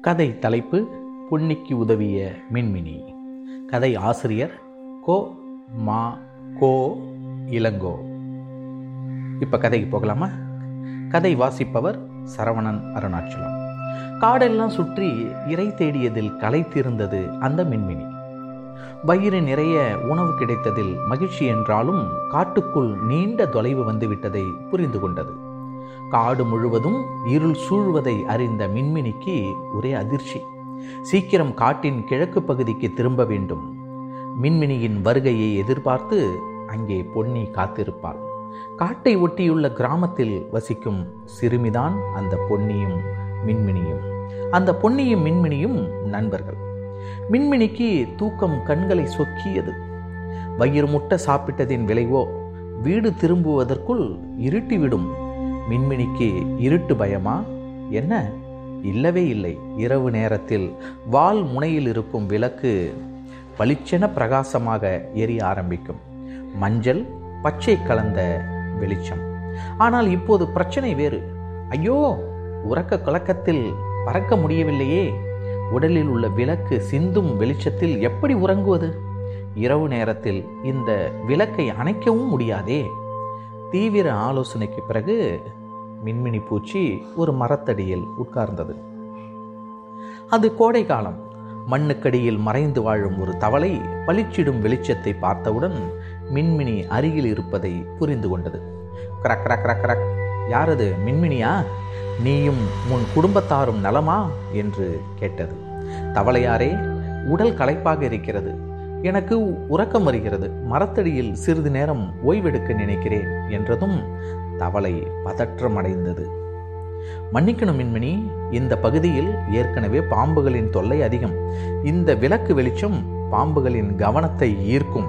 கதை தலைப்பு புன்னிக்கு உதவிய மின்மினி. கதை ஆசிரியர் கோ மா கோ இளங்கோ. இப்போ கதைக்கு போகலாமா? கதை வாசிப்பவர் சரவணன் அருணாச்சலம். காடெல்லாம் சுற்றி இறை தேடியதில் களைத்திருந்தது அந்த மின்மினி. வயிறு நிறைய உணவு கிடைத்ததில் மகிழ்ச்சி என்றாலும் காட்டுக்குள் நீண்ட தொலைவு வந்துவிட்டதை புரிந்து கொண்டது. காடு முழுவதும் இருள் சூழ்வதை அறிந்த மின்மினிக்கு ஒரே அதிர்ச்சி. சீக்கிரம் காட்டின் கிழக்கு பகுதிக்கு திரும்ப வேண்டும். மின்மினியின் வருகையை எதிர்பார்த்து அங்கே பொன்னி காத்திருப்பாள். காட்டை ஒட்டியுள்ள கிராமத்தில் வசிக்கும் சிறுமிதான் அந்த பொன்னியும் மின்மினியும். அந்த பொன்னியும் மின்மினியும் நண்பர்கள். மின்மினிக்கு தூக்கம் கண்களை சொக்கியது. வயிறு முட்ட சாப்பிட்டதின் விளைவோ வீடு திரும்புவதற்குள் இருட்டிவிடும் மின்மினிக்கு இருட்டு பயமா? என்ன? இல்லவே இல்லை. இரவு நேரத்தில் வால் முனையில் இருக்கும் விளக்கு பளிச்சென பிரகாசமாக எரிய ஆரம்பிக்கும். மஞ்சள் பச்சை கலந்த வெளிச்சம். ஆனால் இப்போது பிரச்சனை வேறு. ஐயோ உறக்க கலக்கத்தில் பறக்க முடியவில்லையே. உடலில் உள்ள விளக்கு சிந்தும் வெளிச்சத்தில் எப்படி உறங்குவது? இரவு நேரத்தில் இந்த விளக்கை அணைக்கவும் முடியாதே. தீவிர ஆலோசனைக்கு பிறகு மின்மினி பூச்சி ஒரு மரத்தடியில் உட்கார்ந்தது. அது கோடை காலம். மண்ணுக்கடியில் மறைந்து வாழும் ஒரு தவளை பளிச்சிடும் வெளிச்சத்தை பார்த்தவுடன் மின்மினி அருகில் இருப்பதை புரிந்து கொண்டது. கிரக் கிரக் கிரக் கிரக். யாரது? மின்மினியா? நீயும் உன் குடும்பத்தாரும் நலமா? என்று கேட்டது. தவளையாரே உடல் களைப்பாக இருக்கிறது. எனக்கு உறக்கம் வருகிறது. மரத்தடியில் சிறிது நேரம் ஓய்வெடுக்க நினைக்கிறேன் என்றதும் தவளை பதற்றமடைந்தது. மன்னிக்கணும் மின்மினி இந்த பகுதியில் ஏற்கனவே பாம்புகளின் தொல்லை அதிகம். இந்த விளக்கு வெளிச்சம் பாம்புகளின் கவனத்தை ஈர்க்கும்.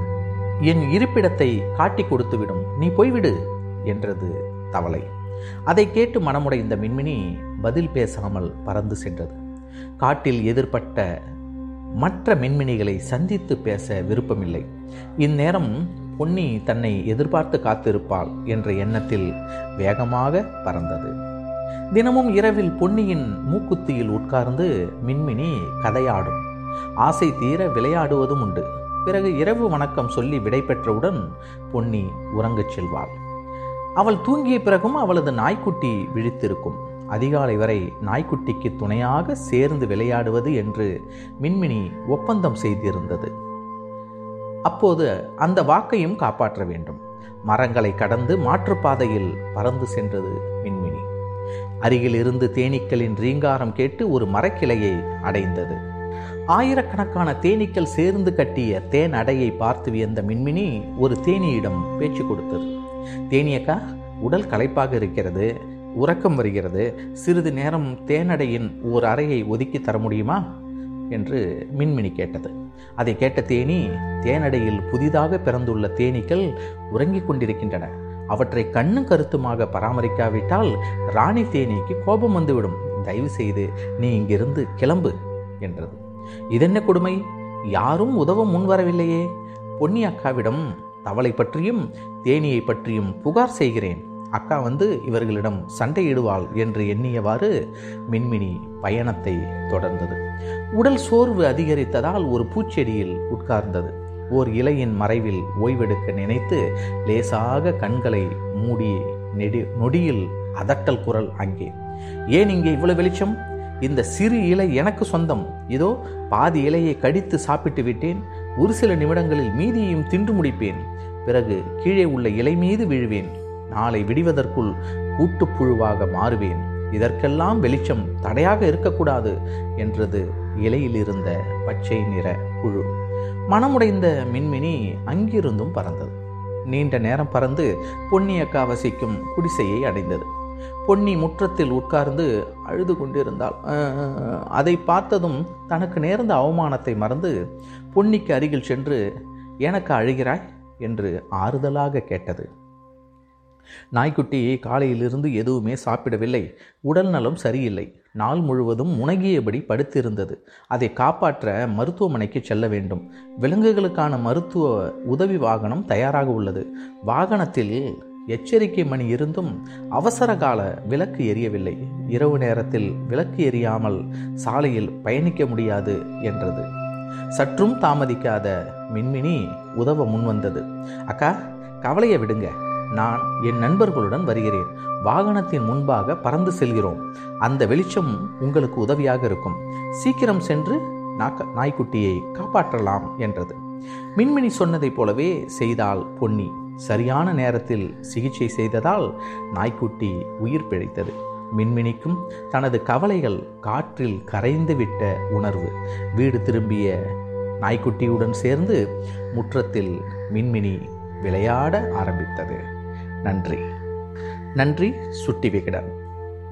என் இருப்பிடத்தை காட்டி கொடுத்துவிடும். நீ போய்விடு என்றது தவளை. அதை கேட்டு மனமுடைந்த மின்மினி பதில் பேசாமல் பறந்து சென்றது. காட்டில் எதிர்பட்ட மற்ற மின்மினிகளை சந்தித்து பேச விருப்பமில்லை. இந்நேரம் பொன்னி தன்னை எதிர்பார்த்து காத்திருப்பாள் என்ற எண்ணத்தில் வேகமாக பறந்தது. தினமும் இரவில் பொன்னியின் மூக்குத்தியில் உட்கார்ந்து மின்மினி கதையாடும். ஆசை தீர விளையாடுவதும் உண்டு. பிறகு இரவு வணக்கம் சொல்லி விடை பெற்றவுடன் பொன்னி உறங்கச் செல்வாள். அவள் தூங்கிய பிறகும் அவளது நாய்க்குட்டி விழித்திருக்கும். அதிகாலை வரை நாய்க்குட்டிக்கு துணையாக சேர்ந்து விளையாடுவது என்று மின்மினி ஒப்பந்தம் செய்திருந்தது. அப்போது அந்த வாக்கையும் காப்பாற்ற வேண்டும். மரங்களை கடந்து மாற்றுப்பாதையில் பறந்து சென்றது மின்மினி. அருகில் இருந்து தேனீக்களின் ரீங்காரம் கேட்டு ஒரு மரக்கிளையை அடைந்தது. ஆயிரக்கணக்கான தேனீக்கள் சேர்ந்து கட்டிய தேன் அடையை பார்த்து வியந்த மின்மினி ஒரு தேனியிடம் பேச்சு கொடுத்தது. தேனியக்கா உடல் களைப்பாக இருக்கிறது. உறக்கம் வருகிறது. சிறிது நேரம் தேனடையின் ஓர் அறையை ஒதுக்கி தர முடியுமா? என்று மின்மினி கேட்டது. அதை கேட்ட தேனி தேனடையில் புதிதாக பிறந்துள்ள தேனீக்கள் உறங்கிக் கொண்டிருக்கின்றன. அவற்றை கண்ணும் கருத்துமாக பராமரிக்காவிட்டால் ராணி தேனீக்கு கோபம் வந்துவிடும். தயவு செய்து நீ இங்கிருந்து கிளம்பு என்றது. இதென்ன கொடுமை? யாரும் உதவ முன்வரவில்லையே பொன்னி அக்காவிடம் தவளை பற்றியும் தேனியை பற்றியும் புகார் செய்கிறேன். அக்கா வந்து இவர்களிடம் சண்டையிடுவாள் என்று எண்ணியவாறு மின்மினி பயணத்தை தொடர்ந்தது. உடல் சோர்வு அதிகரித்ததால் ஒரு பூச்செடியில் உட்கார்ந்தது. ஓர் இலையின் மறைவில் ஓய்வெடுக்க நினைத்து லேசாக கண்களை மூடி நெடி நொடியில் அதட்டல் குரல் அங்கே ஏன் இங்கே இவ்வளவு வெளிச்சம்? இந்த சிறு இலை எனக்கு சொந்தம். இதோ பாதி இலையை கடித்து சாப்பிட்டு விட்டேன். ஒரு சில நிமிடங்களில் மீதியையும் தின்று முடிப்பேன். பிறகு கீழே உள்ள இலை மீது விழுவேன். நாளை விடிவதற்குள் கூட்டுப்புழுவாக மாறுவேன். இதற்கெல்லாம் வெளிச்சம் தடையாக இருக்கக்கூடாது என்றது இலையிலிருந்த பச்சை நிற புழு. மனமுடைந்த மின்மினி அங்கிருந்தும் பறந்தது. நீண்ட நேரம் பறந்து பொன்னியக்கா வசிக்கும் குடிசையை அடைந்தது. பொன்னி முற்றத்தில் உட்கார்ந்து அழுது கொண்டிருந்தாள். அதை பார்த்ததும் தனக்கு நேர்ந்த அவமானத்தை மறந்து பொன்னிக்கு அருகில் சென்று எனக்கு அழுகிறாய்? என்று ஆறுதலாக கேட்டது. நாய்க்குட்டி காலையிலிருந்து எதுவுமே சாப்பிடவில்லை. உடல் நலம் சரியில்லை. நாள் முழுவதும் முனகியபடி படுத்திருந்தது. அதை காப்பாற்ற மருத்துவமனைக்கு செல்ல வேண்டும். விலங்குகளுக்கான மருத்துவ உதவி வாகனம் தயாராக உள்ளது. வாகனத்தில் எச்சரிக்கை மணி இருந்தும் அவசர கால விளக்கு எரியவில்லை. இரவு நேரத்தில் விளக்கு எரியாமல் சாலையில் பயணிக்க முடியாது என்றது. சற்றும் தாமதிக்காத மின்மினி உதவ முன்வந்தது. அக்கா கவலையை விடுங்க. நான் என் நண்பர்களுடன் வருகிறேன். வாகனத்தின் முன்பாக பறந்து செல்கிறோம். அந்த வெளிச்சம் உங்களுக்கு உதவியாக இருக்கும். சீக்கிரம் சென்று நாக்க நாய்க்குட்டியை காப்பாற்றலாம் என்றது. மின்மினி சொன்னதைப் போலவே செய்தால் பொன்னி. சரியான நேரத்தில் சிகிச்சை செய்ததால் நாய்க்குட்டி உயிர் பிழைத்தது. மின்மினிக்கும் தனது கவலைகள் காற்றில் கரைந்துவிட்ட உணர்வு. வீடு திரும்பிய நாய்க்குட்டியுடன் சேர்ந்து முற்றத்தில் மின்மினி விளையாட ஆரம்பித்தது. நன்றி. நன்றி சுட்டி விகடன்.